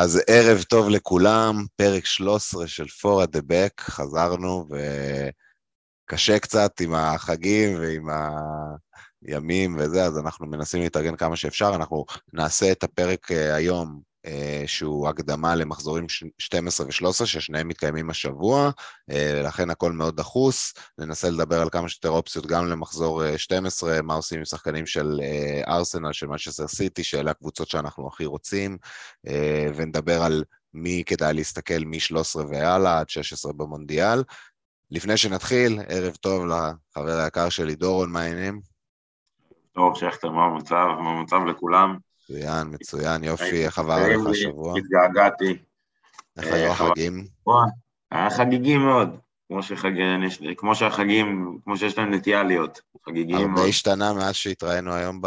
אז ערב טוב לכולם, פרק 13 של פורה דה בק, חזרנו וקשה קצת עם החגים ועם הימים וזה, אז אנחנו מנסים להתארגן כמה שאפשר. אנחנו נעשה את הפרק אה, היום שהוא הקדמה למחזורים 12 ו-13, ששניהם מתקיימים השבוע, אה, לכן הכל מאוד דחוס. ננסה לדבר על כמה שיותר אופציות גם למחזור 12, אה, מה עושים עם שחקנים של ארסנל, של מנצ'סטר סיטי, שאלה הקבוצות שאנחנו הכי רוצים, ונדבר על מי כדאי להסתכל מ-13 והלאה עד 16 במונדיאל. לפני שנתחיל, ערב טוב לחבר היקר שלי דורון, מה העניינים? טוב, שכטר, מה המצב? מה המצב לכולם? מצוין, מצוין, יופי, איך עבר עליך השבוע? התגעגעתי. איך היו אה, החגים? היה חגיגי מאוד, כמו שהחגים, כמו שיש להם נטייה להיות, חגיגיים הרבה השתנה מאז שהתראינו היום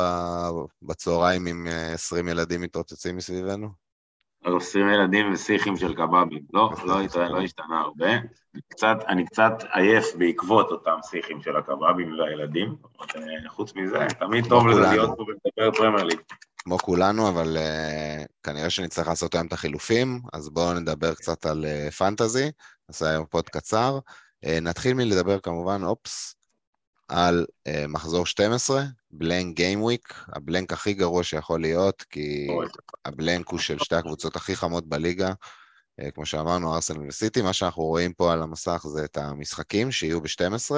בצהריים עם 20 אה, ילדים מתרוצצים מסביבנו? 20 ילדים ושיחים של קבבים. לא, לא, לא השתנה הרבה. קצת, אני קצת עייף בעקבות אותם שיחים של הקבבים והילדים. אה, חוץ מזה, תמיד טוב להיות פה ולדבר פרמייר ליג. כמו כולנו, אבל uh, כנראה שנצטרך לעשות היום את החילופים, אז בואו נדבר קצת על uh, פנטזי, נעשה היום פוד קצר. Uh, נתחיל מלדבר כמובן, אופס, על uh, מחזור 12, בלנק גיימוויק, הבלנק הכי גרוע שיכול להיות, כי הבלנק הוא של שתי הקבוצות הכי חמות בליגה, uh, כמו שאמרנו, ארסנל וסיטי, מה שאנחנו רואים פה על המסך זה את המשחקים שיהיו ב-12,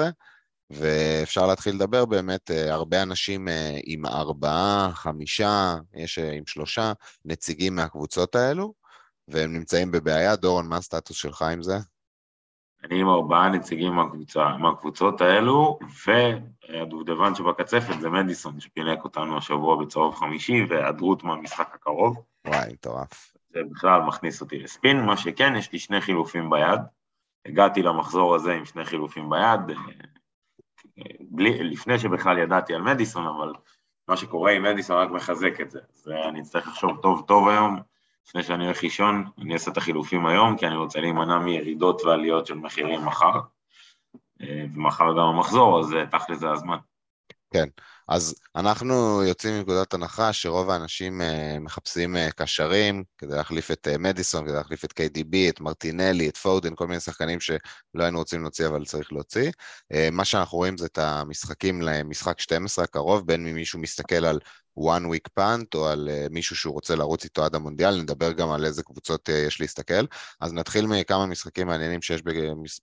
ואפשר להתחיל לדבר באמת, אה, הרבה אנשים אה, עם ארבעה, חמישה, יש אה, עם שלושה נציגים מהקבוצות האלו, והם נמצאים בבעיה. דורון, מה הסטטוס שלך עם זה? אני עם ארבעה נציגים מהקבוצה, מהקבוצות האלו, והדובדבן שבקצפת זה מדיסון, שפינק אותנו השבוע בצהוב חמישי, והיעדרות מהמשחק הקרוב. וואי, מטורף. זה בכלל מכניס אותי לספין, מה שכן, יש לי שני חילופים ביד. הגעתי למחזור הזה עם שני חילופים ביד, בלי, לפני שבכלל ידעתי על מדיסון, אבל מה שקורה עם מדיסון רק מחזק את זה. אז אני אצטרך לחשוב טוב טוב היום, לפני שאני הולך לישון, אני אעשה את החילופים היום, כי אני רוצה להימנע מירידות ועליות של מחירים מחר, אה, ומחר גם המחזור, אז אה, תכל'ס זה הזמן. כן, אז אנחנו יוצאים מנקודת הנחה שרוב האנשים uh, מחפשים uh, קשרים כדי להחליף את uh, מדיסון, כדי להחליף את KDB, את מרטינלי, את פודן, כל מיני שחקנים שלא היינו רוצים להוציא אבל צריך להוציא. מה שאנחנו רואים זה את המשחקים למשחק 12 הקרוב, בין אם מישהו מסתכל על one week punt או על מישהו שהוא רוצה לרוץ איתו עד המונדיאל, נדבר גם על איזה קבוצות יש להסתכל. אז נתחיל מכמה משחקים מעניינים שיש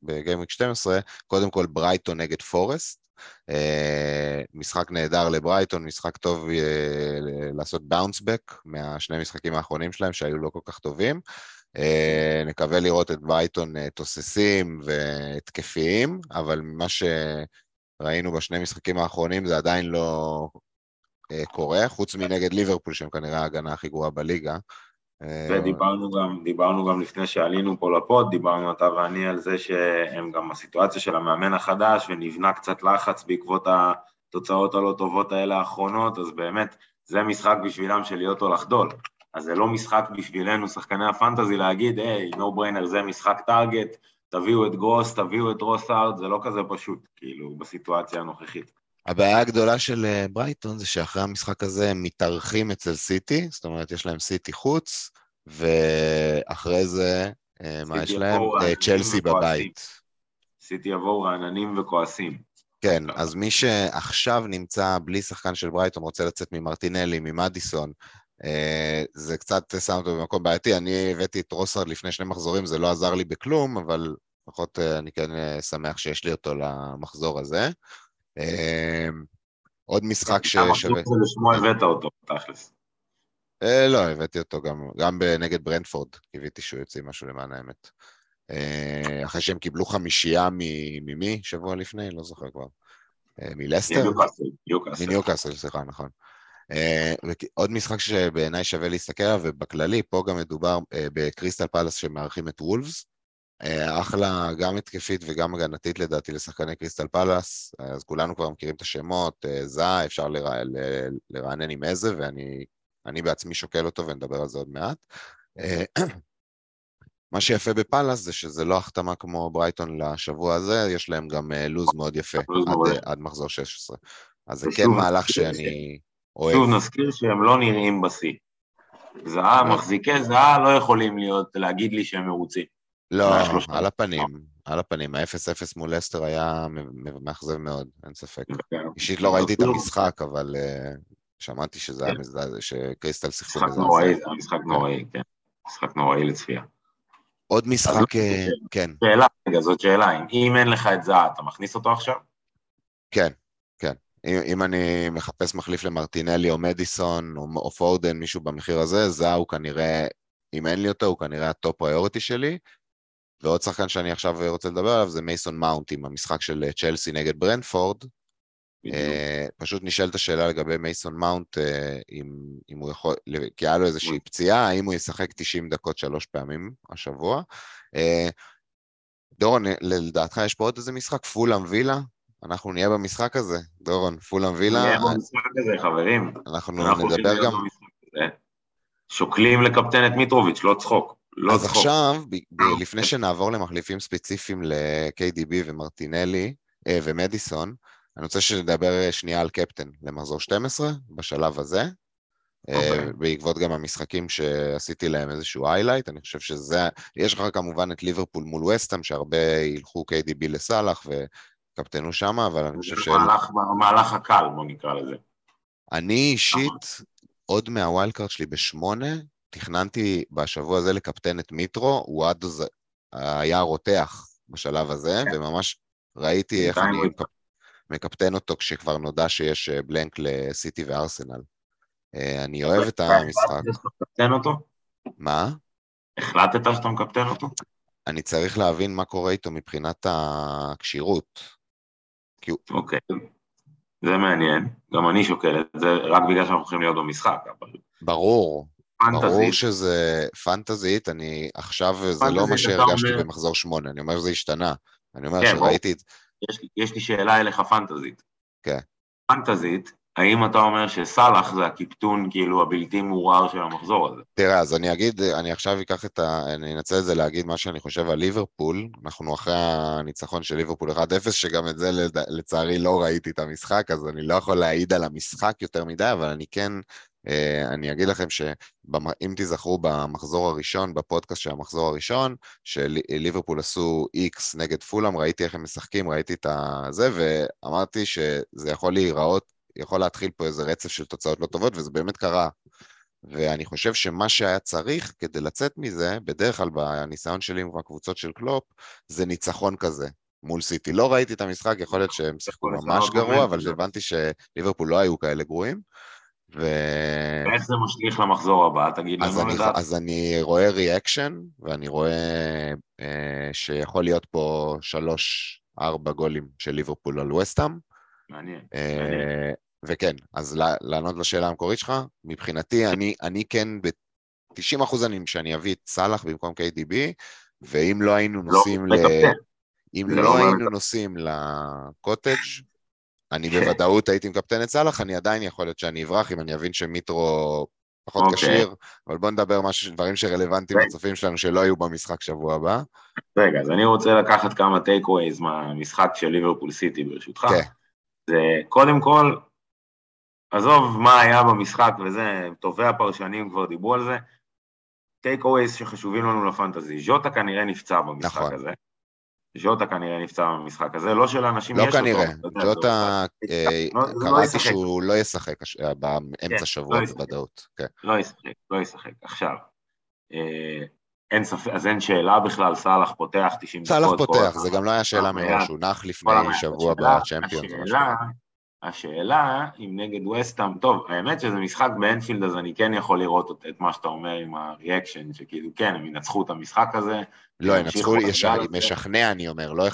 בגיימוויק 12, קודם כל ברייטון נגד פורסט. אה, משחק נהדר לברייטון, משחק טוב אה, לעשות באונסבק מהשני משחקים האחרונים שלהם שהיו לא כל כך טובים. אה, נקווה לראות את ברייטון תוססים והתקפיים, אבל ממה שראינו בשני משחקים האחרונים זה עדיין לא קורה, חוץ מנגד ליברפול שהם כנראה ההגנה הכי גרועה בליגה. ודיברנו גם, דיברנו גם לפני שעלינו פה לפוד, דיברנו אתה ואני על זה שהם גם הסיטואציה של המאמן החדש ונבנה קצת לחץ בעקבות התוצאות הלא טובות האלה האחרונות, אז באמת זה משחק בשבילם של להיות או לחדול. אז זה לא משחק בשבילנו, שחקני הפנטזי, להגיד, היי, נו בריינר זה משחק טארגט, תביאו את גרוס, תביאו את רוסארד, זה לא כזה פשוט, כאילו, בסיטואציה הנוכחית. הבעיה הגדולה של אה, ברייטון זה שאחרי המשחק הזה הם מתארחים אצל סיטי, זאת אומרת, יש להם סיטי חוץ, ואחרי זה, אה, מה יש להם? אה, צ'לסי בבית. סיטי יבואו רעננים וכועסים. כן, אז מי שעכשיו נמצא בלי שחקן של ברייטון, רוצה לצאת ממרטינלי, ממדיסון, זה קצת שם אותו במקום בעייתי. אני הבאתי את רוסרד לפני שני מחזורים, זה לא עזר לי בכלום, אבל לפחות אני כן שמח שיש לי אותו למחזור הזה. אמ, עוד משחק ששווה... כמה חוץ לשמו הבאת אותו, תכלס. אה, לא, הבאתי אותו גם, גם נגד ברנפורד, קיוויתי שהוא יוציא משהו למען האמת. אה, אחרי שהם קיבלו חמישייה ממי שבוע לפני? לא זוכר כבר. אה, מלסטר? מניוקאסל. סליחה, נכון. עוד משחק שבעיניי שווה להסתכל עליו, ובכללי, פה גם מדובר בקריסטל פלאס שמארחים את וולפס, אחלה, גם התקפית וגם הגנתית לדעתי לשחקני קריסטל פלאס, אז כולנו כבר מכירים את השמות, אה, זע, אפשר לרע, לרענן עם איזה, ואני בעצמי שוקל אותו ונדבר על זה עוד מעט. אה, מה שיפה בפאלאס זה שזה לא החתמה כמו ברייטון לשבוע הזה, יש להם גם לוז מאוד יפה עד, עד מחזור 16. אז זה כן מהלך שאני אוהב. שוב נזכיר שהם לא נראים בשיא. זהה, מחזיקי זהה לא יכולים להיות, להגיד לי שהם מרוצים. לא, על הפנים, על הפנים. ה-0-0 מול אסטר היה מאכזב מאוד, אין ספק. כן. אישית לא ראיתי את המשחק, אבל אה, שמעתי שזה היה כן. מזדעזע, שקריסטל שיחקו בזה. משחק נוראי, זה היה משחק נוראי, כן. משחק נוראי לצפייה. עוד משחק, אה, כן. שאלה, רגע, זאת שאלה, אם אין לך את זהה, אתה מכניס אותו עכשיו? כן, כן. אם אני מחפש מחליף למרטינלי או מדיסון או פורדן, מישהו במחיר הזה, זהה הוא כנראה, אם אין לי אותו, הוא כנראה ה top priority שלי. ועוד שחקן שאני עכשיו רוצה לדבר עליו זה מייסון מאונט עם המשחק של אה, צ'לסי נגד ברנפורד. אה, פשוט נשאלת השאלה לגבי מייסון מאונט, אה, אם, אם הוא יכול, כי היה לו איזושהי פציעה, האם הוא ישחק 90 דקות שלוש פעמים השבוע. אה, דורון, לדעתך יש פה עוד איזה משחק? פולאם וילה? אנחנו נהיה במשחק הזה, דורון, פולאם וילה. נהיה במשחק הזה, חברים. אנחנו, אנחנו נדבר גם... שוקלים לקפטן את מיטרוביץ', לא צחוק. לא אז עכשיו, ב- לפני שנעבור למחליפים ספציפיים ל-KDB ומרטינלי אה, ומדיסון, אני רוצה שנדבר שנייה על קפטן למחזור 12 בשלב הזה. Okay. אה, אוקיי. בעקבות גם המשחקים שעשיתי להם איזשהו איילייט, אני חושב שזה, יש לך כמובן את ליברפול מול וסטאם, שהרבה ילכו KDB לסאלח וקפטנו שם, אבל אני חושב ש... זה מהלך הקל, בוא נקרא לזה. אני אישית, עוד מה wild card שלי בשמונה, תכננתי בשבוע הזה לקפטן את מיטרו, הוא עד אז היה רותח בשלב הזה, כן. וממש ראיתי איך אני מקפטן אותו כשכבר נודע שיש אה, blank לסיטי וארסנל. אה, אני אוהב את המשחק. מה? החלטת שאתה מקפטן אותו? אני צריך להבין מה קורה איתו מבחינת הכשירות. אוקיי, זה מעניין. גם אני שוקל את זה, רק בגלל שאנחנו הולכים להיות במשחק, אבל... ברור, פנטזית. ברור שזה פנטזית, אני עכשיו, זה לא מה שהרגשתי אומר... במחזור שמונה, אני אומר שזה השתנה. אני אומר כן, שראיתי את... יש, יש לי שאלה אליך פנטזית. כן. פנטזית, האם אתה אומר שסאלח זה הקיפטון כאילו הבלתי מעורער של המחזור הזה? תראה, אז אני אגיד, אני עכשיו אקח את ה... אני אנצל את זה להגיד מה שאני חושב על ליברפול. אנחנו אחרי הניצחון של ליברפול 1-0, שגם את זה לצערי לא ראיתי את המשחק, אז אני לא יכול להעיד על המשחק יותר מדי, אבל אני כן אני אגיד לכם שאם תיזכרו במחזור הראשון, בפודקאסט של המחזור הראשון, שליברפול עשו איקס נגד פולאם, ראיתי איך הם משחקים, ראיתי את זה, ואמרתי שזה יכול להיראות, יכול להתחיל פה איזה רצף של תוצאות לא טובות, וזה באמת קרה. ואני חושב שמה שהיה צריך כדי לצאת מזה, בדרך כלל בניסיון שלי עם הקבוצות של קלופ, זה ניצחון כזה. מול סיטי. לא ראיתי את המשחק, יכול להיות שהם שיחקו ממש גרוע, אבל הבנתי שליברפול לא היו כאלה גרועים. ו... ואיך זה משליך למחזור הבא? תגיד לנו לדעתי. אז אני רואה reaction, ואני רואה אה, שיכול להיות פה שלוש, ארבע גולים של ליברפול על וסטאם. מעניין, אה, מעניין. וכן, אז לענות לשאלה המקורית שלך, מבחינתי, אני, אני כן, ב-90 אחוז אני שאני אביא את סאלח במקום KDB, ואם לא היינו לא, נוסעים לא, ל... אם לא, לא היינו נוסעים לקוטג', אני כן. בוודאות הייתי מקפטן את סאלח, אני עדיין יכול להיות שאני אברח אם אני אבין שמיטרו פחות okay. אוקיי. כשיר, אבל בוא נדבר משהו, דברים שרלוונטיים okay. לצופים שלנו שלא היו במשחק שבוע הבא. רגע, אז אני רוצה לקחת כמה טייק ווייז מהמשחק של ליברפול סיטי ברשותך. כן. Okay. זה קודם כל, עזוב מה היה במשחק וזה, טובי הפרשנים כבר דיברו על זה, takeaways שחשובים לנו לפנטזי. ז'וטה כנראה נפצע במשחק נכון. הזה. ז'וטה כנראה נפצע במשחק הזה, לא שלאנשים לא יש כנראה. אותו. לא כנראה, ז'וטה, אה, לא, קראתי שהוא לא ישחק אה, באמצע כן, שבוע לא בוודאות. כן. לא ישחק, לא ישחק. עכשיו, אה, אין ספק, אז אין שאלה בכלל, סאלח פותח 90 דקות. סאלח פותח, זה גם לא היה שאלה מראש, הוא נח לפני שבוע בצ'מפיונס. השאלה, השאלה אם נגד וסטאם, טוב, האמת שזה משחק באנפילד, אז אני כן יכול לראות את מה שאתה אומר עם ה reaction, שכאילו כן, הם ינצחו את המשחק הזה. לא, ינצחו, משכנע אני אומר, לא 1-0.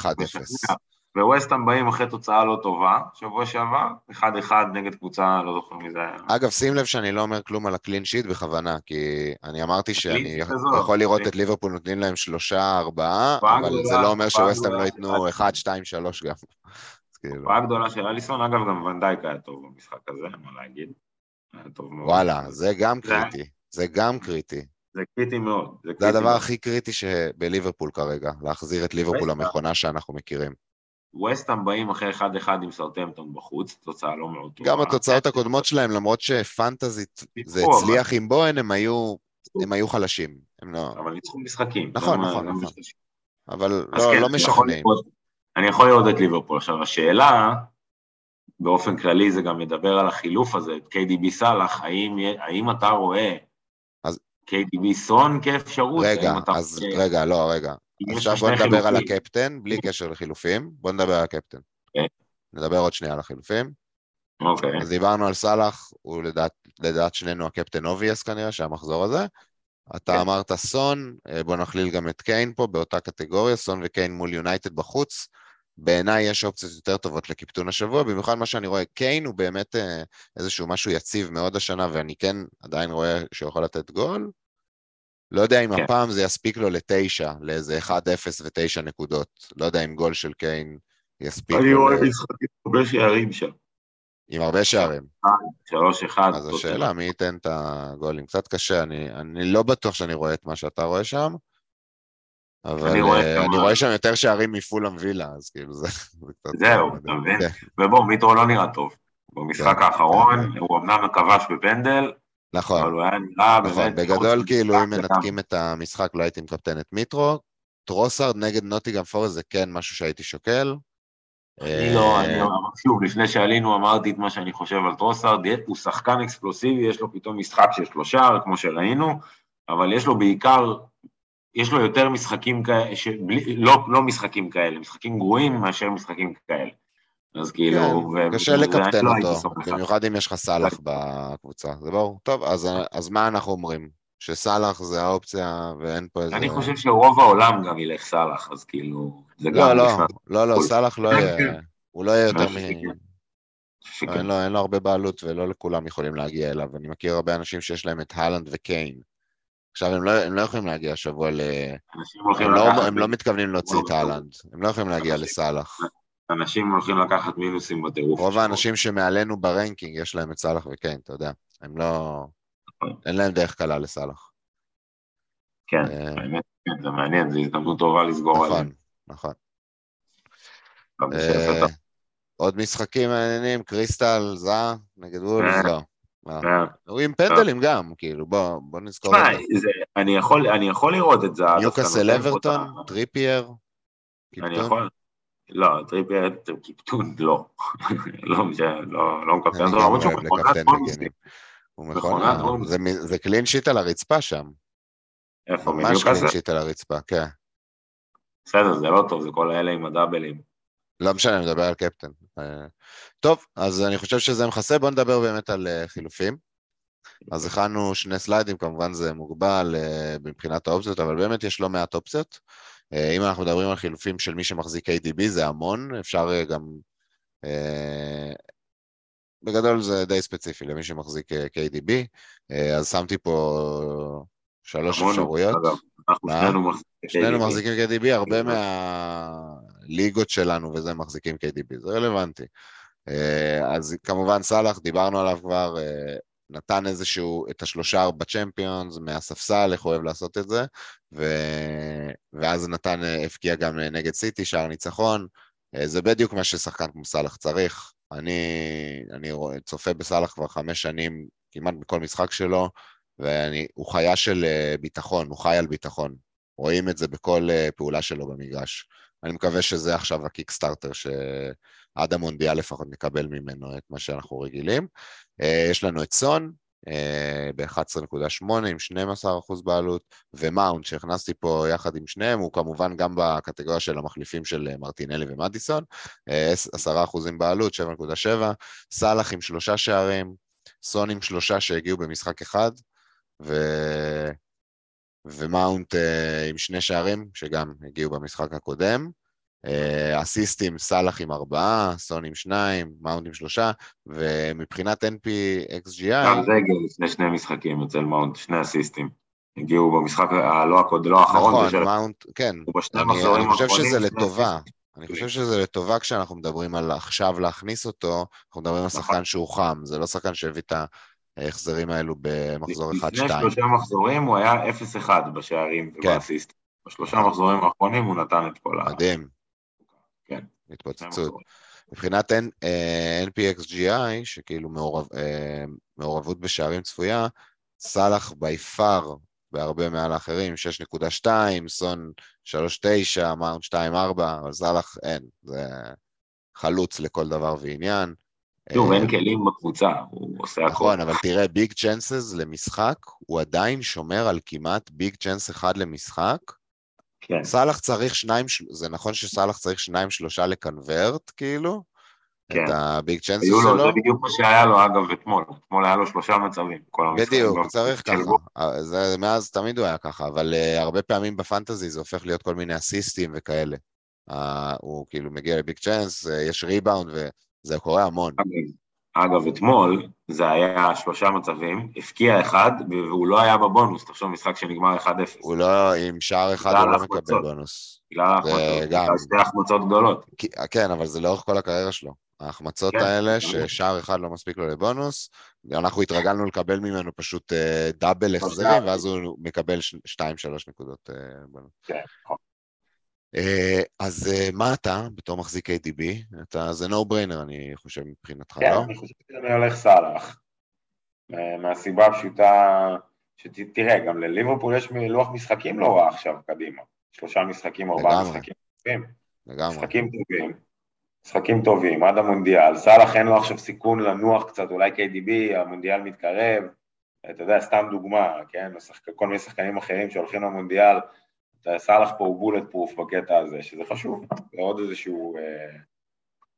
וווסטהאם באים אחרי תוצאה לא טובה, שבוע שעבר, 1-1 נגד קבוצה, לא זוכר מי זה היה. אגב, שים לב שאני לא אומר כלום על הקלין שיט בכוונה, כי אני אמרתי שאני יכול לראות את ליברפול נותנים להם שלושה, ארבעה, אבל זה לא אומר שווסטהאם לא ייתנו 1, 2, 3 גם. כאילו. הופעה גדולה של אליסון, אגב גם ונדייק היה טוב במשחק הזה, מה להגיד. היה טוב מאוד. וואלה, זה גם קריטי, זה גם קריטי. זה קריטי מאוד. זה, זה הדבר. הכי קריטי שבליברפול כרגע, להחזיר את ליברפול למכונה שאנחנו מכירים. ווסטהאם באים אחרי 1-1 עם סאוטהמפטון בחוץ, תוצאה לא מאוד טובה. גם התוצאות הקודמות שלהם, למרות שפנטזית זה הצליח עם בוהן, הם היו, הם היו חלשים. הם לא... אבל ניצחו משחקים. נכון, נכון, נכון. אבל לא, כן, לא משכנעים. אני יכול לראות את ליברפול. עכשיו, השאלה, באופן כללי זה גם מדבר על החילוף הזה, את KDB סאלח, האם, האם אתה רואה אז... KDB סון כאפשרות? רגע, אז רואה... רגע, לא, רגע. עכשיו בוא נדבר חילופים. על הקפטן, בלי קשר לחילופים, בוא נדבר על הקפטן. Okay. כן. נדבר עוד שנייה על החילופים. אוקיי. Okay. אז דיברנו על סאלח, הוא לדעת, לדעת שנינו הקפטן obvious כנראה, שהמחזור הזה. אתה כן. אמרת סון, אה, בוא נכליל גם את קיין פה באותה קטגוריה, סון וקיין מול יונייטד בחוץ. בעיניי יש אופציות יותר טובות לקיפטון השבוע, במיוחד מה שאני רואה, קיין הוא באמת אה, איזשהו משהו יציב מאוד השנה, ואני כן עדיין רואה שהוא יכול לתת גול. לא יודע אם כן. הפעם זה יספיק לו לתשע, לאיזה 1-0 ותשע נקודות. לא יודע אם גול של קיין יספיק לו. אני רואה משחקים הרבה שערים שם. עם הרבה שערים. שלוש אחד. אז השאלה, מי ייתן את הגולים? קצת קשה, אני, אני לא בטוח שאני רואה את מה שאתה רואה שם, אבל אני רואה, אני רואה שם יותר שערים מפולאם וילה, אז כאילו זה... זהו, אתה מבין? כן. ובוא, מיטרו לא נראה טוב. במשחק כן. האחרון, הוא אמנם כבש בפנדל, נכון, אבל הוא היה נראה נכון, באמת... בגדול, כאילו, אם מנתקים את המשחק, לא הייתי מקפטן את מיטרו. טרוסארד נגד נוטינגהאם פורסט זה כן משהו שהייתי שוקל. אני לא, אני לא, שוב, לפני שעלינו אמרתי את מה שאני חושב על טרוסארד, הוא שחקן אקספלוסיבי, יש לו פתאום משחק שיש לו שער, כמו שראינו, אבל יש לו בעיקר, יש לו יותר משחקים כאלה, לא, לא משחקים כאלה, משחקים גרועים מאשר משחקים כאלה. אז כאילו... כן, קשה לקפטן לא אותו, במיוחד אם יש לך סאלח בקבוצה, זה ברור. טוב, אז, אז מה אנחנו אומרים? שסאלח זה האופציה ואין פה איזה... אני חושב שרוב העולם גם ילך סאלח, אז כאילו... זה לא, גם לא, לא, לא, סאלח לא יהיה... הוא לא יהיה יותר מ... אין, לו, אין לו הרבה בעלות ולא לכולם יכולים להגיע אליו. אני מכיר הרבה אנשים שיש להם את הלנד וקיין. עכשיו, הם לא, הם לא יכולים להגיע השבוע ל... הם לא, הם לא מתכוונים להוציא את האלנד. הם לא יכולים להגיע לסאלח. אנשים הולכים לקחת מינוסים בטירוף. רוב האנשים שמעלינו ב ranking יש להם את סאלח וקיין, אתה יודע. הם לא... אין להם דרך קלה לסאלח. כן, אה, האמת, כן, זה מעניין, זו הזדמנות טובה לסגור עליהם. נכון, נכון. עוד משחקים מעניינים, קריסטל, זה נגד וולבס, אה, לא. הוא עם פנדלים גם, כאילו, בוא נזכור את זה. אני יכול לראות את זה. ניוקאסל אברטון, טריפייר, יכול, לא, טריפייר, קיפטון, לא. לא, לא מקפטן אותו, למרות שהוא מכונת בונוסים. זה, זה clean sheet על הרצפה שם. איפה, ממש clean sheet על הרצפה, כן. בסדר, זה לא טוב, זה כל האלה עם הדאבלים. לא משנה, אני מדבר על קפטן. אה, טוב, אז אני חושב שזה מכסה, בואו נדבר באמת על אה, חילופים. אז הכנו שני סליידים, כמובן זה מוגבל אה, מבחינת האופציות, אבל באמת יש לא מעט אופציות. אם אנחנו מדברים על חילופים של מי שמחזיק ADB, זה המון, אפשר גם בגדול זה די ספציפי למי שמחזיק KDB, אז שמתי פה שלוש אפשרויות. שנינו מחזיקים KDB, הרבה מהליגות שלנו וזה מחזיקים KDB, זה רלוונטי. אה, אז כמובן סאלח, דיברנו עליו כבר, נתן איזשהו, את השלושה בצ'מפיונס מהספסל, איך הוא אוהב לעשות את זה, ו... ואז נתן, הפקיע גם נגד סיטי, שער ניצחון, זה בדיוק מה ששחקן כמו סאלח צריך, אני, אני צופה בסאלח כבר חמש שנים, כמעט בכל משחק שלו, והוא חיה של אה, ביטחון, הוא חי על ביטחון. רואים את זה בכל אה, פעולה שלו במגרש. אני מקווה שזה עכשיו ה kickstarter שעד המונדיאל לפחות נקבל ממנו את מה שאנחנו רגילים. אה, יש לנו את סון, אה, ב-11.8 עם 12% בעלות, ומאונט שהכנסתי פה יחד עם שניהם, הוא כמובן גם בקטגוריה של המחליפים של אה, מרטינלי ומדיסון, 10% אה, בעלות, 7.7, סאלח עם שלושה שערים, סון עם שלושה שהגיעו במשחק אחד, ו... ומאונט עם שני שערים שגם הגיעו במשחק הקודם. אה, אסיסטים, סאלח עם ארבעה, סון עם שניים, מאונט עם שלושה, ומבחינת NPXGI... גם הגיע לפני שני משחקים אצל מאונט, שני אסיסטים. הגיעו במשחק הלא קודם, לא האחרון. נכון, של... מאונט, כן. אני, אני חושב שזה לטובה. אני חושב שזה לטובה כשאנחנו מדברים על עכשיו להכניס אותו, אנחנו מדברים על שחקן נכון. שהוא חם, זה לא שחקן שהביא את ההחזרים האלו במחזור 1-2. לפני שלושה מחזורים הוא היה 0-1 בשערים כן. ובאסיסט. בשלושה מחזורים האחרונים הוא נתן את כל ה... מדהים. כן. התפוצצות. מבחינת NPXGI, שכאילו מעורב, מעורבות בשערים צפויה, סאלח בי פאר בהרבה מעל האחרים, 6.2, סון 3.9, מאונט 2.4, אבל סאלח אין, זה חלוץ לכל דבר ועניין. שוב, אין כלים בקבוצה, הוא עושה הכול. נכון, אבל תראה, big chances למשחק, הוא עדיין שומר על כמעט big chance אחד למשחק. כן. סאלח צריך שניים, זה נכון שסאלח צריך שניים שלושה ל convert, כאילו? כן. את ה big chances שלו. לו, זה בדיוק מה שהיה לו, אגב, אתמול. אתמול היה לו שלושה מצבים. בדיוק, הוא צריך ככה. זה, מאז תמיד הוא היה ככה, אבל uh, הרבה פעמים בפנטזי זה הופך להיות כל מיני אסיסטים וכאלה. Uh, הוא כאילו מגיע לביג צ'אנס, uh, יש ריבאונד, וזה קורה המון. אגב, אתמול זה היה שלושה מצבים, הפקיע אחד, והוא לא היה בבונוס, תחשוב משחק שנגמר 1-0. הוא לא, עם שער אחד הוא לא מקבל בונוס. בגלל ההחמצות, בגלל שתי החמצות גדולות. כן, אבל זה לאורך כל הקריירה שלו. ההחמצות כן, האלה, ששער אחד לא מספיק לו לבונוס, אנחנו התרגלנו לקבל ממנו פשוט uh, דאבל החזרים, ואז הוא מקבל 2-3 נקודות uh, בונוס. כן, נכון. Uh, אז uh, מה אתה, בתור מחזיק ADB? אתה, זה no brainer, אני חושב, מבחינתך, כן, לא? כן, אני חושב שאני הולך סאלח. מהסיבה הפשוטה, שתראה, גם לליברפול יש לוח משחקים לא רע עכשיו קדימה. שלושה משחקים, ארבעה משחקים טובים. לגמרי. משחקים טובים. משחקים טובים, עד המונדיאל. סאלח אין לו עכשיו סיכון לנוח קצת, אולי KDB, המונדיאל מתקרב. אתה יודע, סתם דוגמה, כן? כל מיני שחקנים אחרים שהולכים למונדיאל, סאלח פה הוא בולט פרוף בקטע הזה, שזה חשוב, זה עוד איזשהו אה,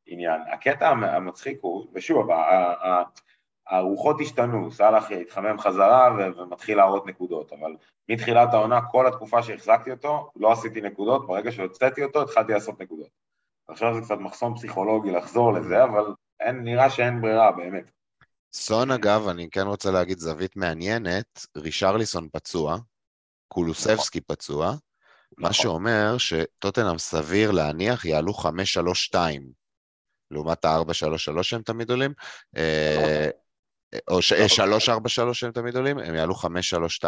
עניין. הקטע המצחיק הוא, ושוב, הרוחות השתנו, סאלח התחמם חזרה ומתחיל להראות נקודות, אבל מתחילת העונה, כל התקופה שהחזקתי אותו, לא עשיתי נקודות, ברגע שהוצאתי אותו, התחלתי לעשות נקודות. עכשיו זה קצת מחסום פסיכולוגי לחזור לזה, אבל אין, נראה שאין ברירה, באמת. סון, אגב, אני כן רוצה להגיד זווית מעניינת, רישרליסון פצוע, קולוסבסקי. פצוע, מה נכון. שאומר שטוטנאם סביר להניח יעלו 5-3-2, לעומת ה-4-3-3 שהם תמיד עולים, אה, או 3-4-3 שהם תמיד עולים, הם יעלו 5-3-2,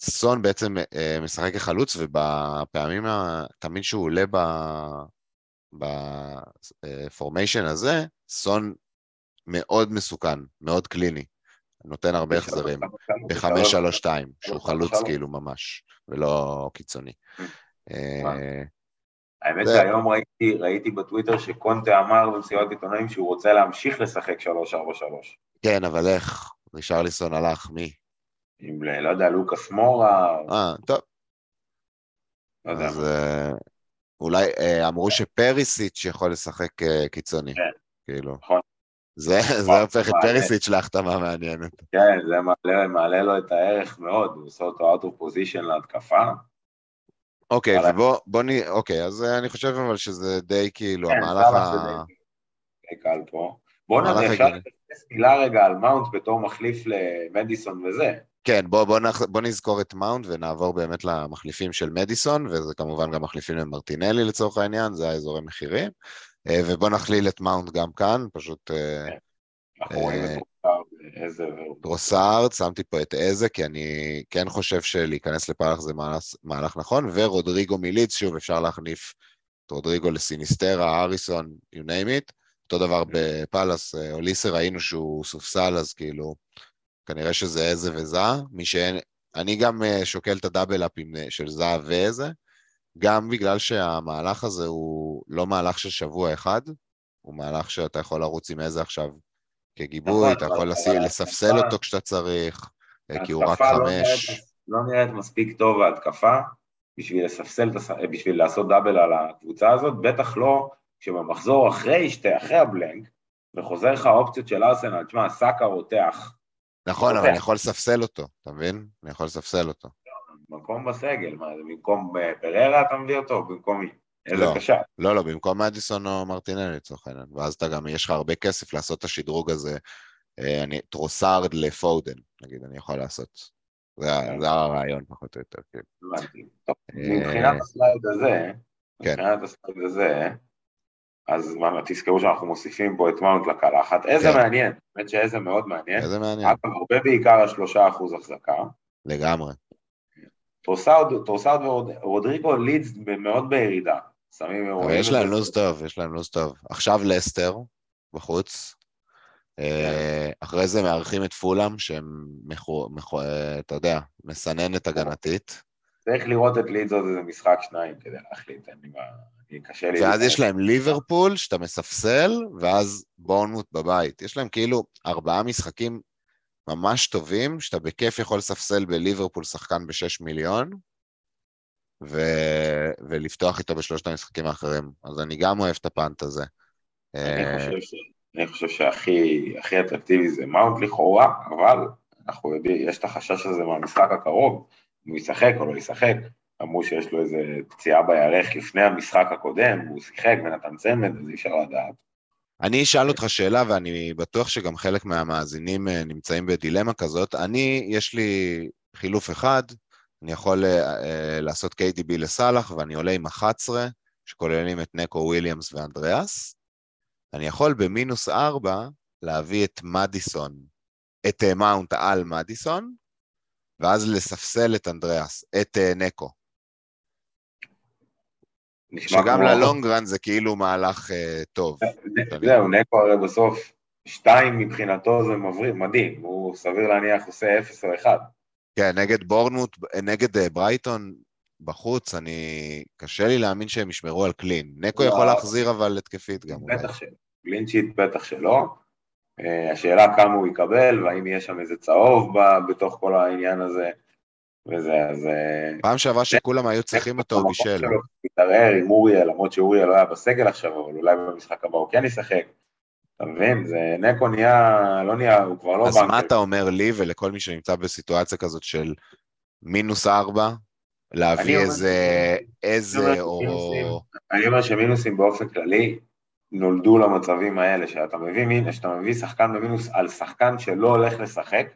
וסון בעצם אה, משחק כחלוץ, ובפעמים, תמיד שהוא עולה בפורמיישן הזה, סון מאוד מסוכן, מאוד קליני. נותן הרבה החזרים, ב-5-3-2, שהוא חלוץ כאילו ממש, ולא קיצוני. אה, האמת שהיום ראיתי, ראיתי בטוויטר שקונטה אמר במסיבת עיתונאים שהוא רוצה להמשיך לשחק 3-4-3. כן, אבל איך? רישרליסון הלך, מי? עם, לא יודע, לוקאס מורה. אה, טוב. לא יודע. אז אה, אולי אה, אמרו שפריסיץ' יכול לשחק קיצוני. כן. כאילו. נכון. זה, זה הופך את פריסיץ' להחתמה מעניינת. כן, זה מעלה, מעלה לו את הערך מאוד, הוא עושה אותו out of position להתקפה. אוקיי, ובוא, בוא נ... אוקיי, אז אני חושב אבל שזה די כאילו כן, המהלך ה... די קל פה. בוא נראה, אפשר מילה רגע על מאונט בתור מחליף למדיסון וזה. כן, בוא, בוא, נח... בוא נזכור את מאונט ונעבור באמת למחליפים של מדיסון, וזה כמובן גם מחליפים למרטינלי לצורך העניין, זה האזורי מחירים. אה, ובוא נכליל את מאונט גם כאן, פשוט... אה, כן. אנחנו רואים את טרוסארד, שמתי פה את אזה, כי אני כן חושב שלהיכנס לפלח זה מהלך, נכון, ורודריגו מיליץ, שוב, אפשר להחליף את רודריגו לסיניסטרה, אריסון, you name it. אותו דבר כן. בפאלאס, אה, אוליסר ראינו שהוא סופסל, אז כאילו, כנראה שזה איזה וזה. מי שאין, אני גם שוקל את הדאבל-אפ של זה ואיזה. גם בגלל שהמהלך הזה הוא לא מהלך של שבוע אחד, הוא מהלך שאתה יכול לרוץ עם איזה עכשיו כגיבוי, אתה יכול לספסל אותו כשאתה צריך, כי הוא רק לא חמש. לא נראית מספיק טוב ההתקפה בשביל לספסל, בשביל לעשות דאבל על הקבוצה הזאת, בטח לא כשבמחזור אחרי, שתי, אחרי הבלנק, וחוזר לך אופציות של ארסנל, תשמע, סאקה רותח. נכון, אבל אני יכול לספסל אותו, אתה מבין? אני יכול לספסל אותו. מקום בסגל, מה זה במקום פררה אתה מביא אותו, במקום מי? איזה לא, קשה. לא, לא, במקום מדיסון או מרטינלי לצורך העניין, ואז אתה גם, יש לך הרבה כסף לעשות את השדרוג הזה, אה, אני, טרוסארד לפודן, נגיד, אני יכול לעשות. זה, כן. זה הרעיון פחות או יותר, כן. אה, מבחינת ה slide הזה, כן. מבחינת ה slide הזה, אז תזכרו שאנחנו מוסיפים פה את מאונט לקלחת, אזה כן. מעניין, באמת שאזה מאוד מעניין. אזה מעניין. אגב, הרבה בעיקר השלושה אחוז החזקה. לגמרי. טרוסארד ורודריגו לידס מאוד בירידה. שמים יש להם לו"ז טוב, יש להם לו"ז טוב. עכשיו לסטר, בחוץ. אה, אחרי זה מארחים את פולאם, שהם, אה, אתה יודע, מסננת הגנתית. צריך לראות את לידס עוד איזה משחק שניים כדי להחליט, אין לי מה... קשה לי... ואז יש להם ליברפול, שאתה מספסל, ואז בורנמוט בבית. יש להם כאילו ארבעה משחקים ממש טובים, שאתה בכיף יכול לספסל בליברפול שחקן בשש מיליון, ו... ולפתוח איתו בשלושת המשחקים האחרים. אז אני גם אוהב את הפאנט הזה. אני אה, חושב, ש... אני חושב שהכי אטרקטיבי זה מאונט לכאורה, אבל אנחנו יודעים, יש את החשש הזה מהמשחק הקרוב, אם הוא ישחק או לא ישחק. אמרו שיש לו איזה פציעה בירך לפני המשחק הקודם, הוא שיחק ונתן צמד, אז אי אפשר לדעת. אני אשאל אותך שאלה, ואני בטוח שגם חלק מהמאזינים אה, נמצאים בדילמה כזאת. אני, יש לי חילוף אחד, אני יכול uh, uh, לעשות KDB לסאלח, ואני עולה עם 11, שכוללים את נקו וויליאמס ואנדריאס. אני יכול במינוס 4 להביא את מדיסון, את מאונט על מדיסון, ואז לספסל את אנדריאס, את uh, נקו. שגם כמו... ללונגרן זה כאילו מהלך uh, טוב. זהו, נקו הרי בסוף, שתיים מבחינתו זה מבריא, מדהים, הוא סביר להניח עושה אפס או אחד. כן, נגד בורנמוט, נגד uh, ברייטון בחוץ, אני... קשה לי להאמין שהם ישמרו על קלין. נקו לא, יכול להחזיר אבל התקפית גם. בטח שלא, קלין שיט בטח שלא. Uh, השאלה כמה הוא יקבל, והאם יש שם איזה צהוב בתוך כל העניין הזה. וזה, אז... פעם שעברה שכולם היו צריכים אותו, בישל. מתערער עם אוריאל, למרות שאוריאל לא היה בסגל עכשיו, אבל אולי במשחק הבא הוא כן ישחק. אתה מבין? זה נקו נהיה, לא נהיה, הוא כבר לא אז מה אתה אומר לי ולכל מי שנמצא בסיטואציה כזאת של מינוס ארבע, להביא איזה, איזה או... אני אומר שמינוסים באופן כללי נולדו למצבים האלה, שאתה מביא, שאתה מביא שחקן במינוס על שחקן שלא הולך לשחק,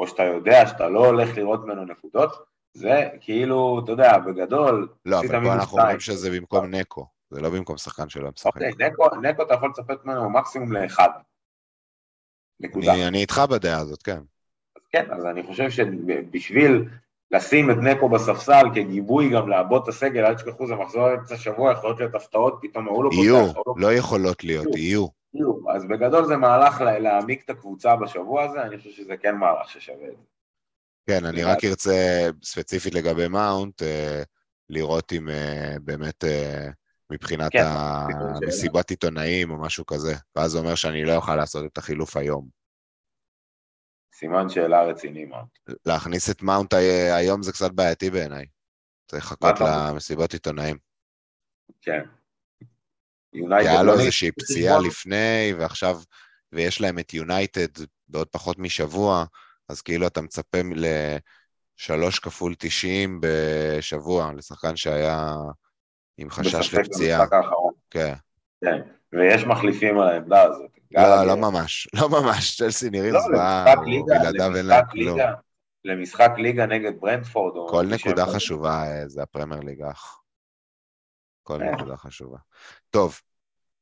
או שאתה יודע שאתה לא הולך לראות ממנו נקודות, זה כאילו, אתה יודע, בגדול... לא, אבל פה אנחנו אומרים שזה במקום נקו, זה לא במקום שחקן שלא משחק. אוקיי, נקו, נקו אתה יכול לצפות ממנו מקסימום לאחד. נקודה. אני, אני איתך בדעה הזאת, כן. אז כן, אז אני חושב שבשביל לשים את נקו בספסל כגיבוי גם לעבוד את הסגל, אל תשכחו, זה מחזור אמצע שבוע, יכולות להיות הפתעות, פתאום ההוא לא פותח. יהיו, לא יכולות להיות, יהיו. אז בגדול זה מהלך להעמיק את הקבוצה בשבוע הזה, אני חושב שזה כן מהלך ששווה את זה. כן, אני רק ארצה ספציפית לגבי מאונט, אה, לראות אם אה, באמת אה, מבחינת כן, המסיבת עיתונאים או משהו כזה, ואז זה אומר שאני לא אוכל לעשות את החילוף היום. סימן שאלה רציני מאונט. להכניס את מאונט היום זה קצת בעייתי בעיניי. צריך לחכות למסיבות עיתונאים. כן. יונייטד... היה לו איזושהי פציעה לפני, ועכשיו, ויש להם את יונייטד בעוד פחות משבוע, אז כאילו אתה מצפה לשלוש כפול תשעים בשבוע, לשחקן שהיה עם חשש לפציעה. כן. כן, ויש מחליפים על העמדה הזאת. לא, לא ממש, לא ממש, צ'לסי נראים לא, זוועה, בלעדיו אין להם כלום. למשחק ליגה נגד ברנדפורד. כל נקודה חשובה אה, זה הפרמייר ליגה. כל כן. נקודה חשובה. טוב,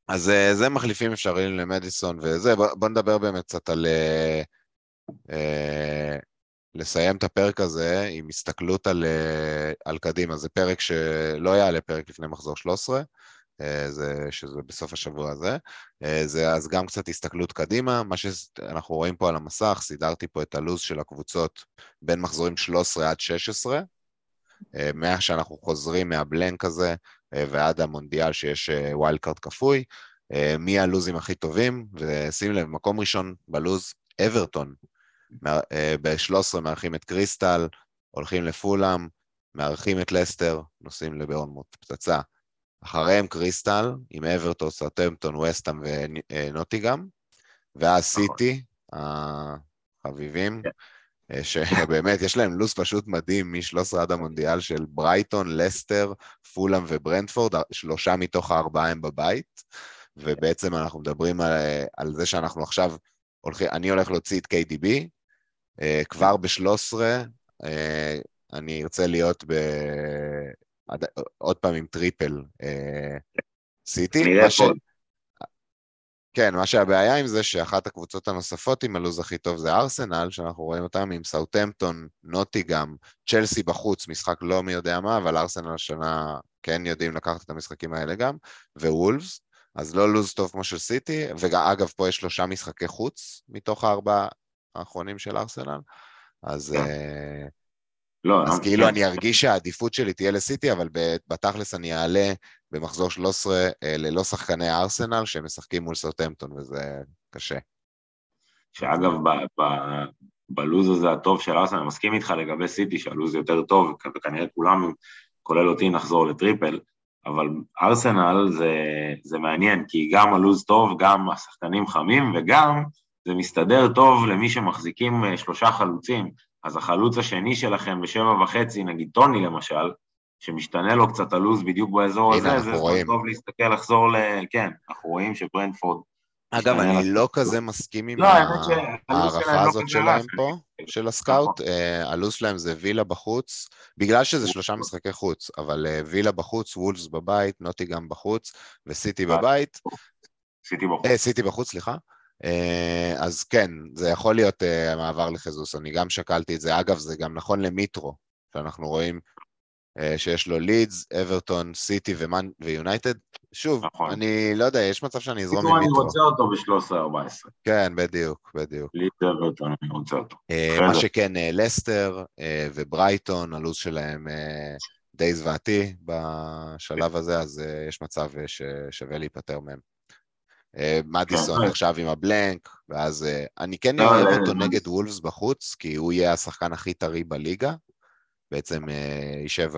אז אה, זה מחליפים אפשריים למדיסון וזה, בוא, בוא נדבר באמת קצת על... אה, אה, לסיים את הפרק הזה עם הסתכלות על, אה, על קדימה. זה פרק שלא יעלה פרק לפני מחזור 13, אה, זה, שזה בסוף השבוע הזה. אה, זה אז גם קצת הסתכלות קדימה. מה שאנחנו רואים פה על המסך, סידרתי פה את הלו"ז של הקבוצות בין מחזורים 13 עד 16. אה, מה שאנחנו חוזרים מה blank הזה אה, ועד המונדיאל שיש wild אה, card כפוי, מי הלו"זים הכי טובים, ושים לב, מקום ראשון בלו"ז, אברטון. ב-13 מארחים את קריסטל, הולכים לפולאם, מארחים את לסטר, נוסעים לברונמוט, פצצה. אחריהם קריסטל, עם אברטון, סרטמפטון, וסטאם ונוטיגם, ואז נכון. סיטי, החביבים, כן. אה, שבאמת יש להם לו"ז פשוט מדהים מ-13 עד המונדיאל של ברייטון, לסטר, פולאם וברנדפורד, שלושה מתוך הארבעה הם בבית, ובעצם אנחנו מדברים על, על זה שאנחנו עכשיו הולכים, אני הולך להוציא את KDB, אה, כבר ב-13 אה, אני ארצה להיות ב... עוד פעם עם triple סיטי, מה, ש... כן, מה שהבעיה עם זה שאחת הקבוצות הנוספות עם הלו"ז הכי טוב זה ארסנל, שאנחנו רואים אותם עם סאוטמפטון, נוטינגהאם, צ'לסי בחוץ, משחק לא מי יודע מה, אבל ארסנל השנה כן יודעים לקחת את המשחקים האלה גם, ווולפס, אז לא לו"ז טוב כמו של סיטי, ואגב, פה יש שלושה משחקי חוץ מתוך הארבעה האחרונים של ארסנל, אז... כן. לא, אז לא, כאילו כן. אני ארגיש שהעדיפות שלי תהיה לסיטי, אבל בתכלס אני אעלה במחזור 13 אה, ללא שחקני ארסנל שמשחקים מול סרטמפטון, וזה קשה. שאגב, ב- ב- בלוז הזה הטוב של ארסנל, אני מסכים איתך לגבי סיטי, שהלוז יותר טוב, וכנראה כולם, כולל אותי, נחזור לטריפל, אבל ארסנל זה, זה מעניין, כי גם הלוז טוב, גם השחקנים חמים, וגם זה מסתדר טוב למי שמחזיקים אה, שלושה חלוצים. אז החלוץ השני שלכם בשבע וחצי, נגיד טוני למשל, שמשתנה לו קצת הלו"ז בדיוק באזור הזה, זה רואים. טוב להסתכל, לחזור ל... כן, אנחנו רואים שברנדפורד... אגב, אני לא כזה מסכים עם לא, ההערכה לא הזאת שלהם פה, של הסקאוט. נכון. אה, הלו"ז שלהם זה וילה בחוץ, בגלל שזה שלושה משחקי חוץ, אבל אה, וילה בחוץ, וולפס בבית, נוטי גם בחוץ, וסיטי אה, בבית. סיטי בחוץ. סיטי בחוץ, סליחה. אה, אז כן, זה יכול להיות uh, מעבר לחזוס, אני גם שקלתי את זה. אגב, זה גם נכון למיטרו, שאנחנו רואים uh, שיש לו לידס, אברטון, סיטי ויונייטד. שוב, נכון. אני לא יודע, יש מצב שאני אזרום עם מיטרו. אני רוצה אותו ב-13-14. כן, בדיוק, בדיוק. לידס, אברטון, אני רוצה אותו. מה שכן, לסטר וברייטון, הלו"ז שלהם די זוועתי בשלב הזה, אז יש מצב ששווה להיפטר מהם. אה, מדיסון כן. עכשיו עם הבלנק, ואז אה, אני כן אוהב אותו נגד וולפס בחוץ, כי הוא יהיה השחקן הכי טרי בליגה, בעצם אה, יישב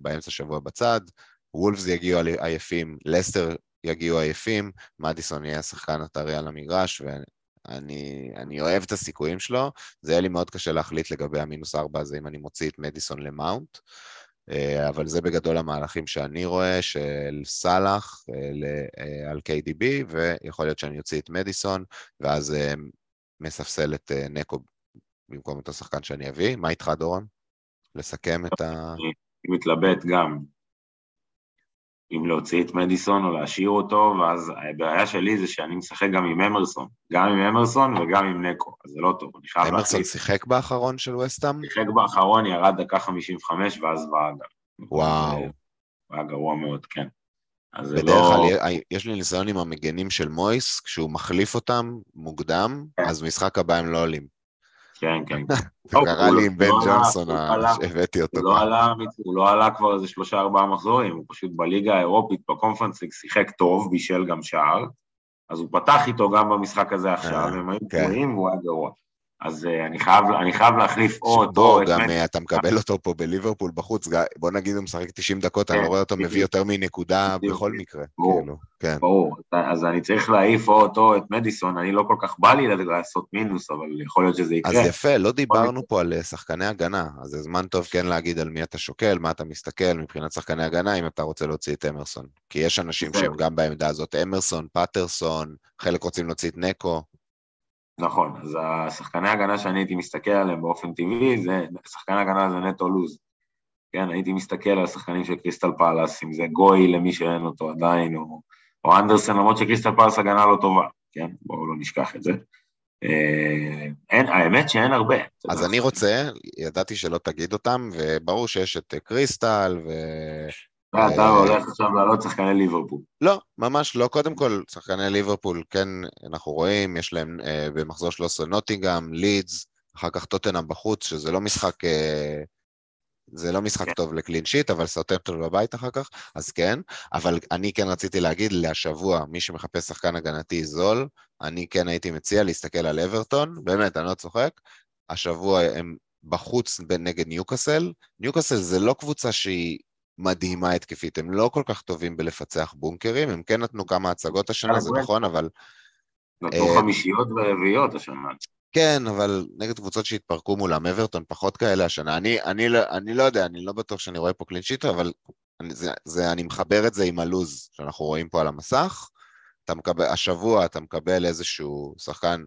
באמצע השבוע בצד, וולפס יגיעו עייפים, לסטר יגיעו עייפים, מדיסון יהיה השחקן הטרי על המגרש, ואני אוהב את הסיכויים שלו, זה יהיה לי מאוד קשה להחליט לגבי המינוס ארבע הזה אם אני מוציא את מדיסון למאונט. אה, אבל זה בגדול המהלכים שאני רואה של סאלח אה, אה, על KDB, ויכול להיות שאני אוציא את מדיסון, ואז מספסל את נקו במקום אותו שחקן שאני אביא. מה איתך, דורון? לסכם את ה... אני מתלבט גם אם להוציא את מדיסון או להשאיר אותו, ואז הבעיה שלי זה שאני משחק גם עם אמרסון, גם עם אמרסון וגם עם נקו, אז זה לא טוב, אני חייב להחליט. אמרסון שיחק באחרון של וסטאם? שיחק באחרון, ירד דקה 55 ואז ואגה. וואו. היה גרוע מאוד, כן. בדרך לא- כלל לא... יש לי ניסיון עם המגנים של מויס, כשהוא מחליף אותם מוקדם, כן. אז משחק הבא הם לא עולים. כן, כן. זה קרה לי עם בן לא ג'ונסון, שהבאתי אותו. הוא לא עלה כבר איזה שלושה ארבעה מחזורים, הוא פשוט בליגה האירופית, בקונפרנס שיחק טוב, בישל גם שער, אז הוא פתח איתו גם במשחק הזה עכשיו, אה, הם היו כן. גרועים והוא היה גרוע. אז uh, אני, חייב, אני חייב להחליף או אותו... בוא, גם מט... אתה מקבל אותו פה בליברפול בחוץ, בוא נגיד הוא משחק 90 דקות, אני לא רואה אותו מביא יותר מנקודה בכל מקרה. ברור, כאילו, כן. ברור, אז אני צריך להעיף או אותו את מדיסון, אני לא כל כך בא לי לעשות מינוס, אבל יכול להיות שזה יקרה. אז יפה, לא דיברנו פה על אה, שחקני הגנה, אז זה זמן טוב כן להגיד על מי אתה שוקל, מה אתה מסתכל מבחינת שחקני הגנה, אם אתה רוצה להוציא את אמרסון. כי יש אנשים שהם גם בעמדה הזאת, אמרסון, פטרסון, חלק רוצים להוציא את נקו. נכון, אז השחקני הגנה שאני הייתי מסתכל עליהם באופן טבעי, זה, שחקן הגנה זה נטו לו"ז. כן, הייתי מסתכל על השחקנים של קריסטל פאלאס, אם זה גואי למי שאין אותו עדיין, או, או אנדרסן, למרות שקריסטל פאלאס הגנה לא טובה, כן? בואו לא נשכח את זה. אה, אין, האמת שאין הרבה. אז אני רוצה, ידעתי שלא תגיד אותם, וברור שיש את קריסטל, ו... אה, אתה הולך עכשיו לעלות שחקני ליברפול. לא, ממש לא. קודם כל, שחקני ליברפול, כן, אנחנו רואים, יש להם אה, במחזור 13 נוטינגאם, לידס, אחר כך טוטנאם בחוץ, שזה לא משחק... אה, זה לא משחק כן. טוב לקלין שיט, אבל סרטפטול בבית אחר כך, אז כן. אבל אני כן רציתי להגיד, להשבוע, מי שמחפש שחקן הגנתי זול, אני כן הייתי מציע להסתכל על אברטון, באמת, אני לא צוחק. השבוע הם בחוץ נגד ניוקאסל. ניוקאסל זה לא קבוצה שהיא מדהימה התקפית. הם לא כל כך טובים בלפצח בונקרים, הם כן נתנו כמה הצגות השנה, זה נכון, אבל... נתנו אה, חמישיות ורביעיות השנה. כן, אבל נגד קבוצות שהתפרקו מולם, אברטון פחות כאלה השנה. אני, אני, לא, אני לא יודע, אני לא בטוח שאני רואה פה clean sheet, אבל אני, זה, זה, אני מחבר את זה עם הלו"ז שאנחנו רואים פה על המסך. אתה מקבל, השבוע אתה מקבל איזשהו שחקן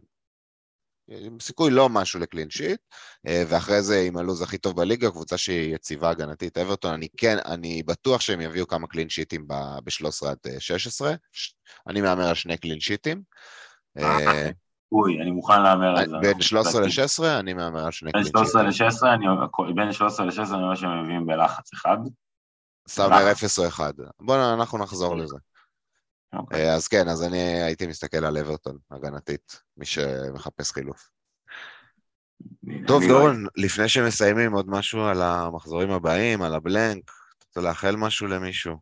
סיכוי לא משהו ל clean sheet, אה, ואחרי זה עם הלו"ז הכי טוב בליגה, קבוצה שהיא יציבה הגנתית, אברטון, אני כן, אני בטוח שהם יביאו כמה clean sheetים ב-13 עד 16, אני מהמר על שני קלין שיטים. אה, אוי, אני מוכן להמר על זה. בין 13 ל-16 אני מהמר על שני קלין שיטים. בין 13 ל-16, בין 13 ל-16 אני רואה שהם מביאים בלחץ אחד. סתם אומר אפס או אחד. בואו אנחנו נחזור לזה. אוקיי. אז כן, אז אני הייתי מסתכל על אברטון, הגנתית, מי שמחפש חילוף. טוב, לא דורון, לפני שמסיימים, עוד משהו על המחזורים הבאים, על הבלנק? אתה רוצה לאחל משהו למישהו?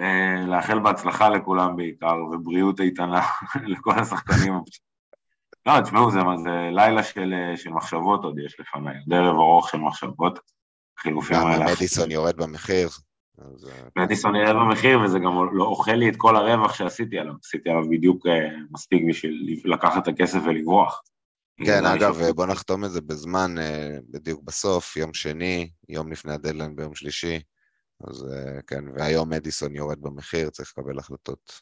אה, לאחל בהצלחה לכולם בעיקר, ובריאות איתנה לכל השחקנים. לא, תשמעו, זה, זה לילה של, של מחשבות עוד יש לפניי, עוד ערב ארוך של מחשבות. חילופים האלה. מדיסון יורד במחיר. אה, מדיסון יורד במחיר, וזה גם לא אוכל לי את כל הרווח שעשיתי עליו, עשיתי עליו בדיוק אה, מספיק בשביל לקחת את הכסף ולברוח. כן, אגב, בוא נחתום את זה בזמן, בדיוק בסוף, יום שני, יום לפני הדדליין ביום שלישי. אז אה, כן, והיום מדיסון יורד במחיר, צריך לקבל החלטות.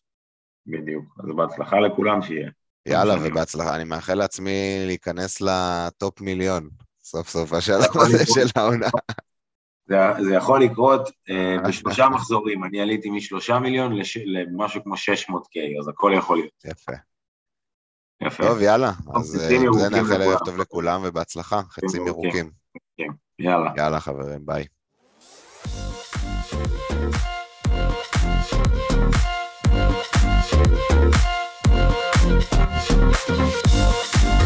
בדיוק, אז בהצלחה לכולם שיהיה. יאללה, ובהצלחה, אני מאחל לעצמי להיכנס לטופ מיליון, סוף סוף השלב הזה של העונה. זה, זה יכול לקרות uh, בשלושה מחזורים, אני עליתי משלושה מיליון לש, למשהו כמו 600K, אז הכל יכול להיות. יפה. יפה. טוב, יאללה, אז זה אה, נאחל ערב טוב לכולם ובהצלחה, חצים ירוקים. יאללה. יאללה חברים, ביי. Thank